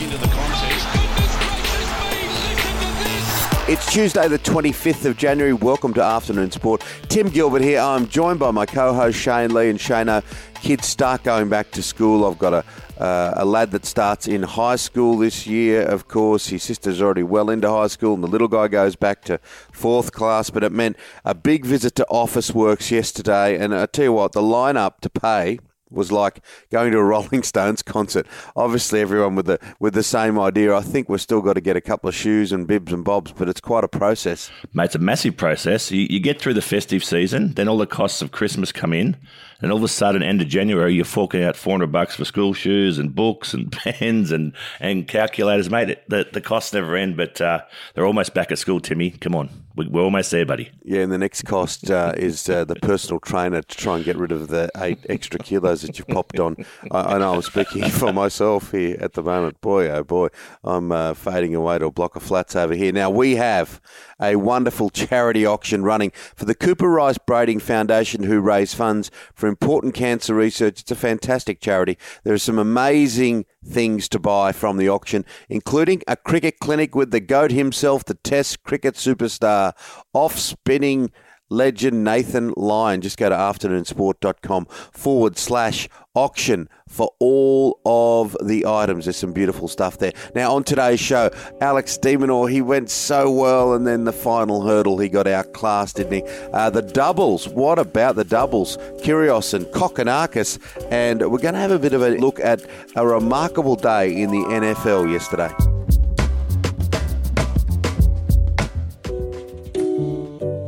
into the contest. It's Tuesday, the 25th of January. Welcome to Afternoon Sport. Tim Gilbert here. I'm joined by my co host Shane Lee and Shana. Kids start going back to school. I've got a, uh, a lad that starts in high school this year, of course. His sister's already well into high school, and the little guy goes back to fourth class. But it meant a big visit to Officeworks yesterday. And I tell you what, the lineup to pay was like going to a Rolling Stones concert. Obviously, everyone with the with the same idea. I think we've still got to get a couple of shoes and bibs and bobs, but it's quite a process. Mate, it's a massive process. You, you get through the festive season, then all the costs of Christmas come in, and all of a sudden, end of January, you're forking out 400 bucks for school shoes and books and pens and, and calculators. Mate, it, the, the costs never end, but uh, they're almost back at school, Timmy. Come on. We, are almost there, buddy. Yeah, and the next cost uh, is uh, the personal trainer to try and get rid of the eight extra kilos that you've popped on. I, I know I'm speaking for myself here at the moment. Boy, oh boy, I'm uh, fading away to a block of flats over here. Now, we have a wonderful charity auction running for the Cooper Rice Brading Foundation, who raise funds for important cancer research. It's a fantastic charity. There are some amazing things to buy from the auction, including a cricket clinic with the GOAT himself, the Test cricket superstar, off spinning legend Nathan Lyon. Just go to afternoonsport.com forward slash auction for all of the items. There's some beautiful stuff there. Now, on today's show, Alex de Minaur, he went so well, and then the final hurdle, he got outclassed, didn't he? Uh, the doubles, what about the doubles? Kyrgios and Kokkinakis, and we're going to have a bit of a look at a remarkable day in the NFL yesterday.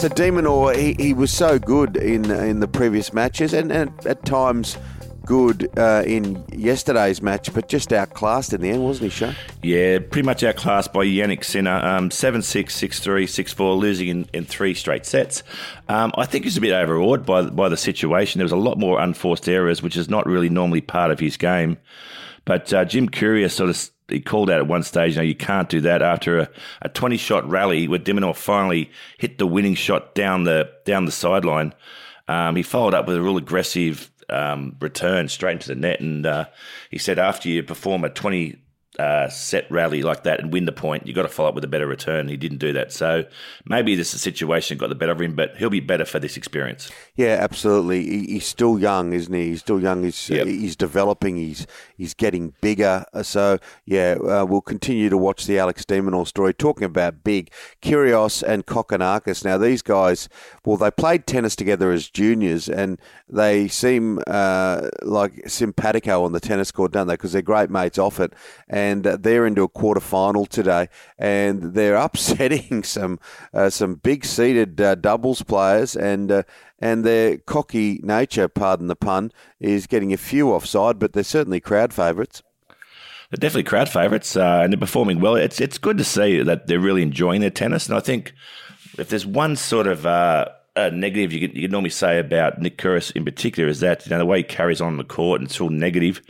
So de Minaur, he, he was so good in in the previous matches, and, and at times good uh, in yesterday's match, but just outclassed in the end, wasn't he, Sean? Yeah, pretty much outclassed by Jannik Sinner. Um, 7 6, 6 3, 6 4, losing in, in three straight sets. Um, I think he's a bit overawed by, by the situation. There was a lot more unforced errors, which is not really normally part of his game. But uh, Jim Courier sort of he called out at one stage, you know, you can't do that after a, a 20 shot rally where de Minaur finally hit the winning shot down the down the sideline. Um, he followed up with a real aggressive um, return straight into the net, and uh, he said after you perform a 20 uh, set rally like that and win the point, you've got to follow up with a better return. He didn't do that. So maybe this is situation got the better of him, but he'll be better for this experience. Yeah, absolutely. He, he's still young, isn't he? He's still young. He's, yep. he's developing. He's he's getting bigger. So, yeah, uh, we'll continue to watch the Alex de Minaur story. Talking about big, Kyrgios and Kokkinakis. Now, these guys, well, they played tennis together as juniors, and they seem uh, like simpatico on the tennis court, don't they? Because they're great mates off it. And and they're into a quarter final today, and they're upsetting some uh, some big seeded uh, doubles players, and uh, and their cocky nature, pardon the pun, is getting a few offside, but they're certainly crowd favourites. They're definitely crowd favourites, uh, and they're performing well. It's it's good to see that they're really enjoying their tennis, and I think if there's one sort of uh, negative you could, you normally say about Nick Kyrgios in particular is that you know the way he carries on the court and it's all negative.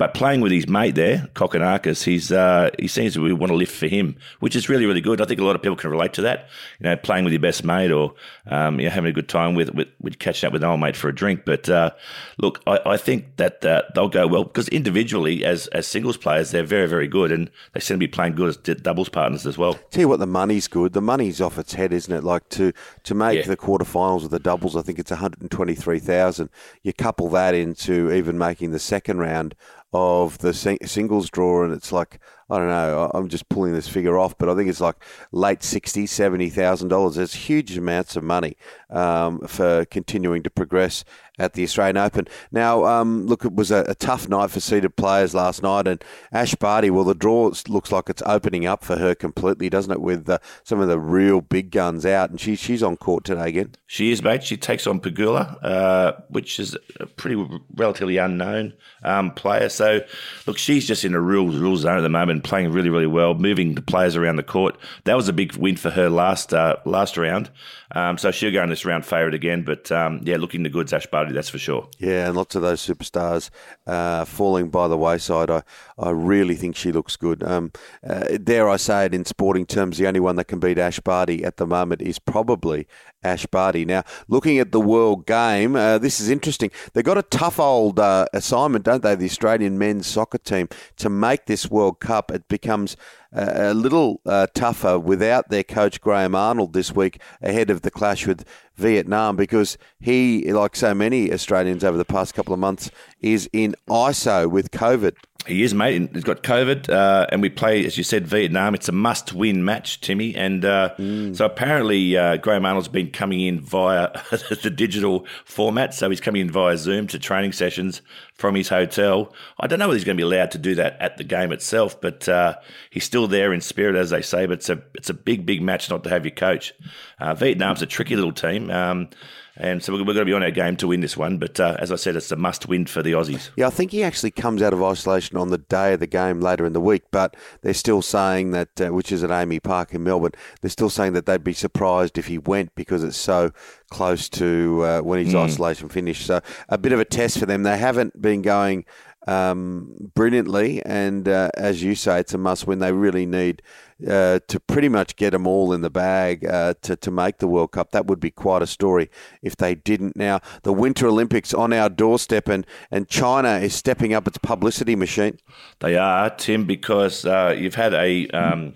But playing with his mate there, Kokkinakis, he's uh, he seems to want to lift for him, which is really really good. I think a lot of people can relate to that. You know, playing with your best mate or um, you know, having a good time with, with, with catching up with an old mate for a drink. But uh, look, I, I, think that uh, they'll go well because individually, as as singles players, they're very very good, and they seem to be playing good as doubles partners as well. Tell you what, the money's good. The money's off its head, isn't it? Like to to make yeah. the quarterfinals of the doubles, I think it's one hundred and twenty three thousand. You couple that into even making the second round of the singles draw, and it's like I don't know. I'm just pulling this figure off, but I think it's like late sixty, seventy thousand dollars. It's huge amounts of money um, for continuing to progress at the Australian Open. Now, um, look, it was a, a, tough night for seeded players last night, and Ash Barty. Well, the draw looks like it's opening up for her completely, doesn't it? With uh, some of the real big guns out, and she, she's on court today again. She is, mate. She takes on Pegula, uh, which is a pretty relatively unknown um, player. So, look, she's just in a real real zone at the moment, playing really, really well, moving the players around the court. That was a big win for her last uh, last round. Um, so she'll go in this round favourite again. But um, yeah, looking the goods, Ash Barty, that's for sure. Yeah, and lots of those superstars uh, falling by the wayside. I, I really think she looks good. Um, uh, dare I say it in sporting terms, the only one that can beat Ash Barty at the moment is probably Ash Barty. Now, looking at the world game, uh, this is interesting. They've got a tough old uh, assignment, don't they, the Australian men's soccer team, to make this World Cup. It becomes uh, a little uh, tougher without their coach Graham Arnold this week ahead of the clash with Vietnam because he, like so many Australians over the past couple of months, is in ISO with COVID. He is, mate. He's got COVID, uh, and we play, as you said, Vietnam. It's a must-win match, Timmy. And uh, mm. so apparently, uh, Graham Arnold's been coming in via the digital format. So he's coming in via Zoom to training sessions from his hotel. I don't know whether he's going to be allowed to do that at the game itself, but uh, he's still there in spirit, as they say. But it's a it's a big, big match not to have your coach. Uh, Vietnam's a tricky little team. Um, and so we're, going to be on our game to win this one. But uh, as I said, it's a must win for the Aussies. Yeah, I think he actually comes out of isolation on the day of the game later in the week. But they're still saying that, uh, which is at AAMI Park in Melbourne, they're still saying that they'd be surprised if he went because it's so close to uh, when his mm. isolation finished. So a bit of a test for them. They haven't been going um, brilliantly, and uh, as you say, it's a must win. They really need uh, to pretty much get them all in the bag uh, to, to make the World Cup. That would be quite a story if they didn't. Now, the Winter Olympics on our doorstep, and, and China is stepping up its publicity machine. They are, Tim, because uh, you've had a. Um,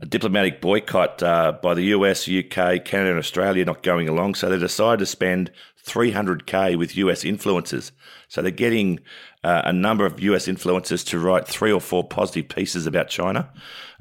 a diplomatic boycott uh, by the US, UK, Canada, and Australia not going along. So they decided to spend 300k with US influencers. So they're getting uh, a number of US influencers to write three or four positive pieces about China.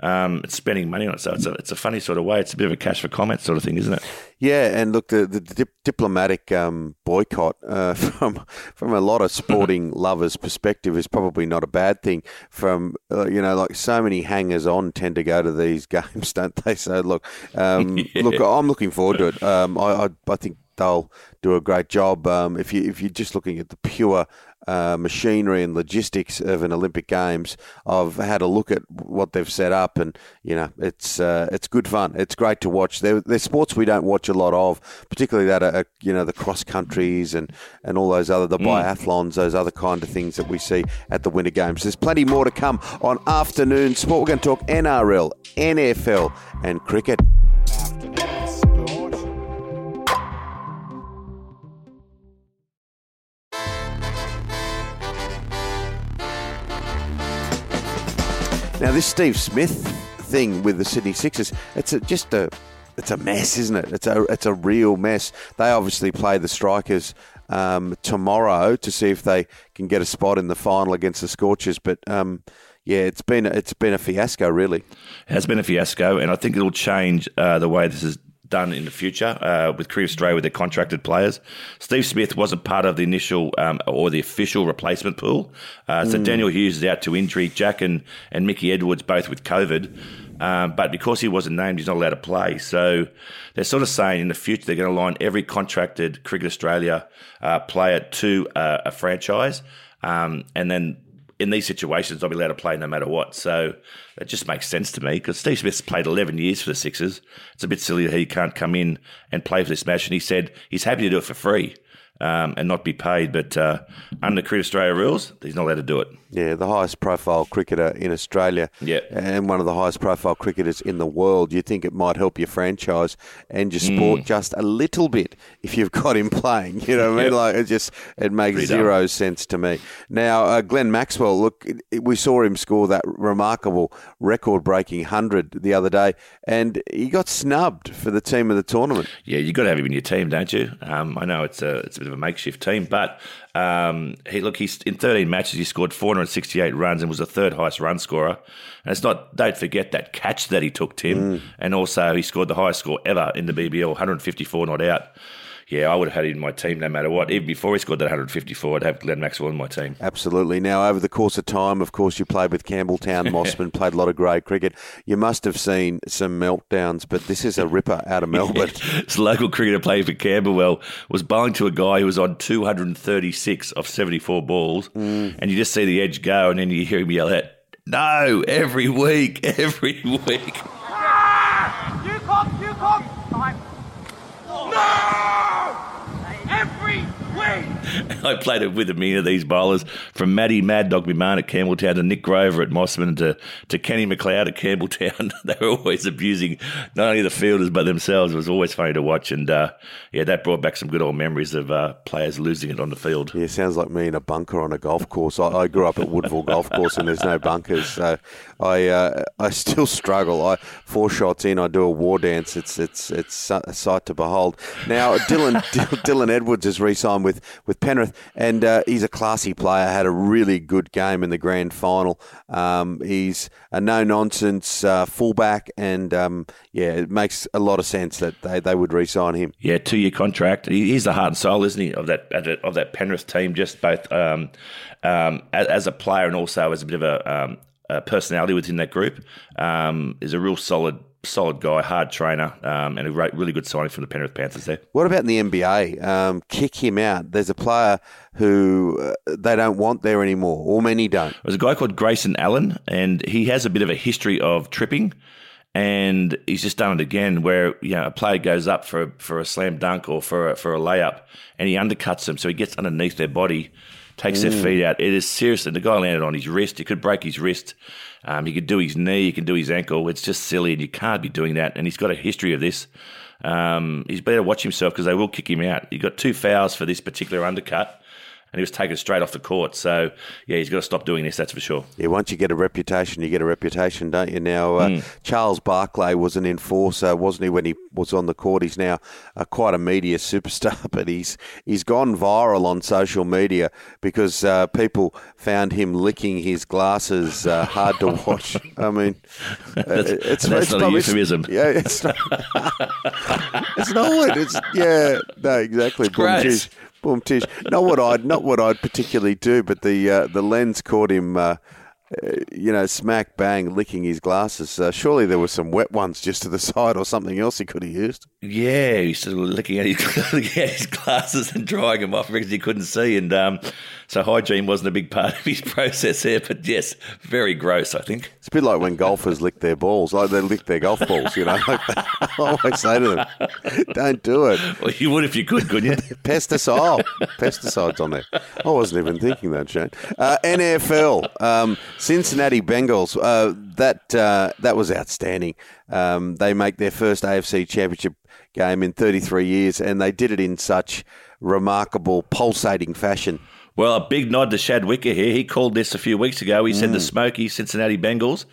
Um, it's spending money on it, so it's a, it's a funny sort of way. It's a bit of a cash for comment sort of thing, isn't it? Yeah, and look, the, the dip- diplomatic um, boycott uh, from from a lot of sporting lovers' perspective is probably not a bad thing. From uh, you know, like so many hangers on tend to go to these games, don't they? So look, um, yeah. look, I'm looking forward to it. Um, I, I, I think they'll do a great job. Um, if you if you're just looking at the pure uh, machinery and logistics of an Olympic Games, I've had a look at what they've set up, and you know it's uh, it's good fun. It's great to watch. They're, sports we don't watch a lot of, particularly that are, you know the cross countries and and all those other the mm. biathlons, those other kind of things that we see at the Winter Games. There's plenty more to come on afternoon sport. We're going to talk NRL, NFL, and cricket. Now, this Steve Smith thing with the Sydney Sixers, it's a, just a it's a mess, isn't it? It's a it's a real mess. They obviously play the Strikers um, tomorrow to see if they can get a spot in the final against the Scorchers, but. Um, yeah, it's been it's been a fiasco, really. It has been a fiasco, and I think it'll change uh, the way this is done in the future uh, with Cricket Australia with their contracted players. Steve Smith wasn't part of the initial um, or the official replacement pool. Uh, so mm. Daniel Hughes is out to injury. Jack and, and Mickey Edwards both with COVID. Um, but because he wasn't named, he's not allowed to play. So they're sort of saying in the future they're going to line every contracted Cricket Australia uh, player to uh, a franchise. Um, and then in these situations, I'll be allowed to play no matter what. So it just makes sense to me because Steve Smith's played 11 years for the Sixers. It's a bit silly that he can't come in and play for this match. And he said he's happy to do it for free um, and not be paid. But uh, under Cricket Australia rules, he's not allowed to do it. Yeah, the highest profile cricketer in Australia yeah. and one of the highest profile cricketers in the world. You think it might help your franchise and your sport mm. just a little bit if you've got him playing. You know what I mean? Yep. Like it just it makes Pretty zero dumb. sense to me. Now, uh, Glenn Maxwell, look, we saw him score that remarkable record-breaking hundred the other day, and he got snubbed for the team of the tournament. Yeah, you've got to have him in your team, don't you? Um, I know it's a it's a bit of a makeshift team, but Um, he look, he's in 13 matches, he scored 468 runs and was the third highest run scorer. And it's not, don't forget that catch that he took, Tim. And also, he scored the highest score ever in the BBL, 154 not out. Yeah, I would have had him in my team no matter what. Even before he scored that 154, I'd have Glenn Maxwell in my team. Absolutely. Now, over the course of time, of course, you played with Campbelltown, Mosman, played a lot of grade cricket. You must have seen some meltdowns, but this is a ripper out of Melbourne. This local cricketer playing for Camberwell was bowling to a guy who was on 236 of 74 balls, mm. and you just see the edge go, and then you hear him yell out, no, every week, every week. You cock, you cock. Time. No! Every week. I played it with a million of these bowlers, from Matty Mad Dog McMahon at Campbelltown to Nick Grover at Mosman to, to Kenny McLeod at Campbelltown. they were always abusing not only the fielders but themselves. It was always funny to watch, and uh, yeah, that brought back some good old memories of uh, players losing it on the field. Yeah, sounds like me in a bunker on a golf course. I, I grew up at Woodville Golf Course, and there's no bunkers, so I uh, I still struggle. I four shots in, I do a war dance. It's it's it's a sight to behold. Now, Dylan Dylan Edwards is re-signed with with Penrith, and uh, he's a classy player. Had a really good game in the grand final. Um, he's a no nonsense uh, fullback, and um, yeah, it makes a lot of sense that they, they would re-sign him. Yeah, two year contract. He's the heart and soul, isn't he, of that of that Penrith team? Just both um, um, as, a player and also as a bit of a, um, a personality within that group. Um, is a real solid solid guy, hard trainer, um, and a really good signing from the Penrith Panthers there. What about in the NBA? Um, kick him out. There's a player who uh, they don't want there anymore, or many don't. There's a guy called Grayson Allen, and he has a bit of a history of tripping. And he's just done it again, where you know a player goes up for for a slam dunk or for a, for a layup, and he undercuts them, so he gets underneath their body, takes their feet out. It is serious, and the guy landed on his wrist. He could break his wrist. Um, he could do his knee. He can do his ankle. It's just silly, and you can't be doing that. And he's got a history of this. Um, he's better watch himself because they will kick him out. He got two fouls for this particular undercut, and he was taken straight off the court. So yeah, he's got to stop doing this. That's for sure. Yeah, once you get a reputation, you get a reputation, don't you? Now, uh, Charles Barkley was an enforcer, wasn't he, when he was on the court? He's now uh, quite a media superstar, but he's he's gone viral on social media because uh, people found him licking his glasses uh, hard to watch. I mean, uh, it's, that's it's not a probably- euphemism. Yeah, it's not. it's not. It's yeah, no, exactly. Tish. Boom, tish. Not what I'd not what I'd particularly do, but the uh, the lens caught him. Uh, uh, you know, smack bang, licking his glasses. Uh, surely there were some wet ones just to the side or something else he could have used. Yeah, sort of looking at his, his glasses and drying them off because he couldn't see, and um, so hygiene wasn't a big part of his process there. But yes, very gross, I think. It's a bit like when golfers lick their balls, like they lick their golf balls. You know, I always say to them, "Don't do it." Well, you would if you could, couldn't you? Pesticide, pesticides on there. I wasn't even thinking that, Shane. Uh, NFL, um, Cincinnati Bengals. Uh, that uh, that was outstanding. Um, they make their first AFC Championship game in 33 years, and they did it in such remarkable, pulsating fashion. Well, a big nod to Shad Wicker here. He called this a few weeks ago. He said the Smoky Cincinnati Bengals.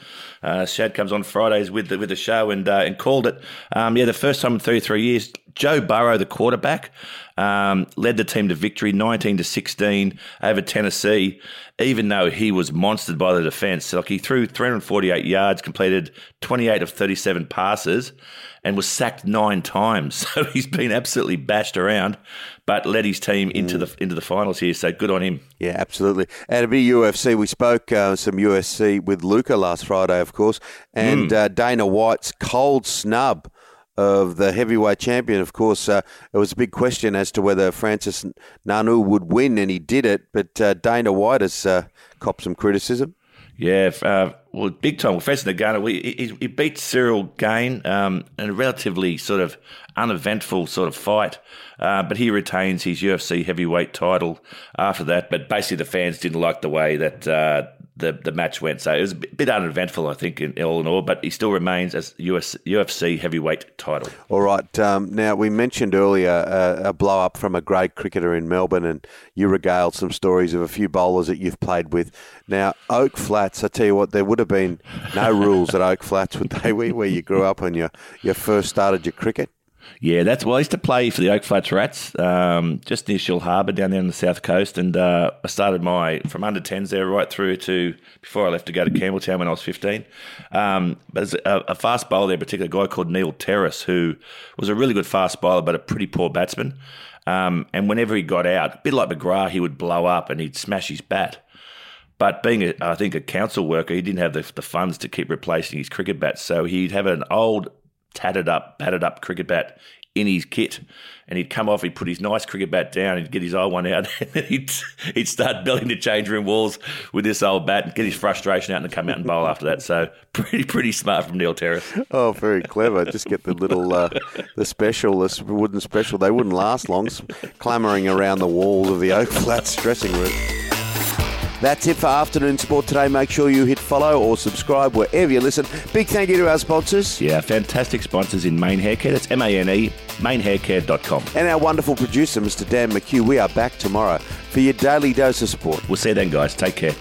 Uh, Shad comes on Fridays with the, with the show and uh, and called it. Um, yeah, the first time in 33 years. Joe Burrow, the quarterback, um, led the team to victory, 19 to 16 over Tennessee. Even though he was monstered by the defense, like he threw 348 yards, completed 28 of 37 passes, and was sacked nine times. So he's been absolutely bashed around, but led his team into the into the finals here. So good on him. Yeah, absolutely. And a of UFC. We spoke uh, some UFC with Luca last Friday, of course, and uh, Dana White's cold snub of the heavyweight champion. Of course, uh, it was a big question as to whether Francis Ngannou would win, and he did it. But uh, Dana White has uh, copped some criticism. Yeah, uh, well, big time. Well, Francis Ngannou, we- he, he beat Ciryl Gane um, in a relatively sort of uneventful sort of fight, uh, but he retains his UFC heavyweight title after that. But basically, the fans didn't like the way that uh, the the match went, so it was a bit uneventful, I think, in all in all. But he still remains as US, UFC heavyweight title. All right. Um, now, we mentioned earlier uh, a blow up from a great cricketer in Melbourne, and you regaled some stories of a few bowlers that you've played with. Now, Oak Flats, I tell you what, there would have been no rules at Oak Flats, would they, where you grew up and you, you first started your cricket? Yeah, that's well. I used to play for the Oak Flats Rats, um, just near Shellharbour down there on the south coast, and uh, I started my from under tens there right through to before I left to go to Campbelltown when I was fifteen. Um, but there's a, a fast bowler there, particularly a guy called Neil Terrace, who was a really good fast bowler, but a pretty poor batsman. Um, and whenever he got out, a bit like McGrath, he would blow up and he'd smash his bat. But being, a, I think, a council worker, he didn't have the, the funds to keep replacing his cricket bat. So he'd have an old, tattered up, battered up cricket bat in his kit. And he'd come off, he'd put his nice cricket bat down, he'd get his old one out, and he'd, he'd start building the change room walls with this old bat and get his frustration out and come out and bowl after that. So pretty, pretty smart from Neil Terrace. Oh, very clever. Just get the little, uh, the special, the wooden special. They wouldn't last long, clamouring around the walls of the Oak Flats dressing room. That's it for afternoon sport today. Make sure you hit follow or subscribe wherever you listen. Big thank you to our sponsors. Yeah, fantastic sponsors in Mane Haircare. That's M A N E, manehaircare.com. And our wonderful producer, Mr. Dan McHugh. We are back tomorrow for your daily dose of sport. We'll see you then, guys. Take care.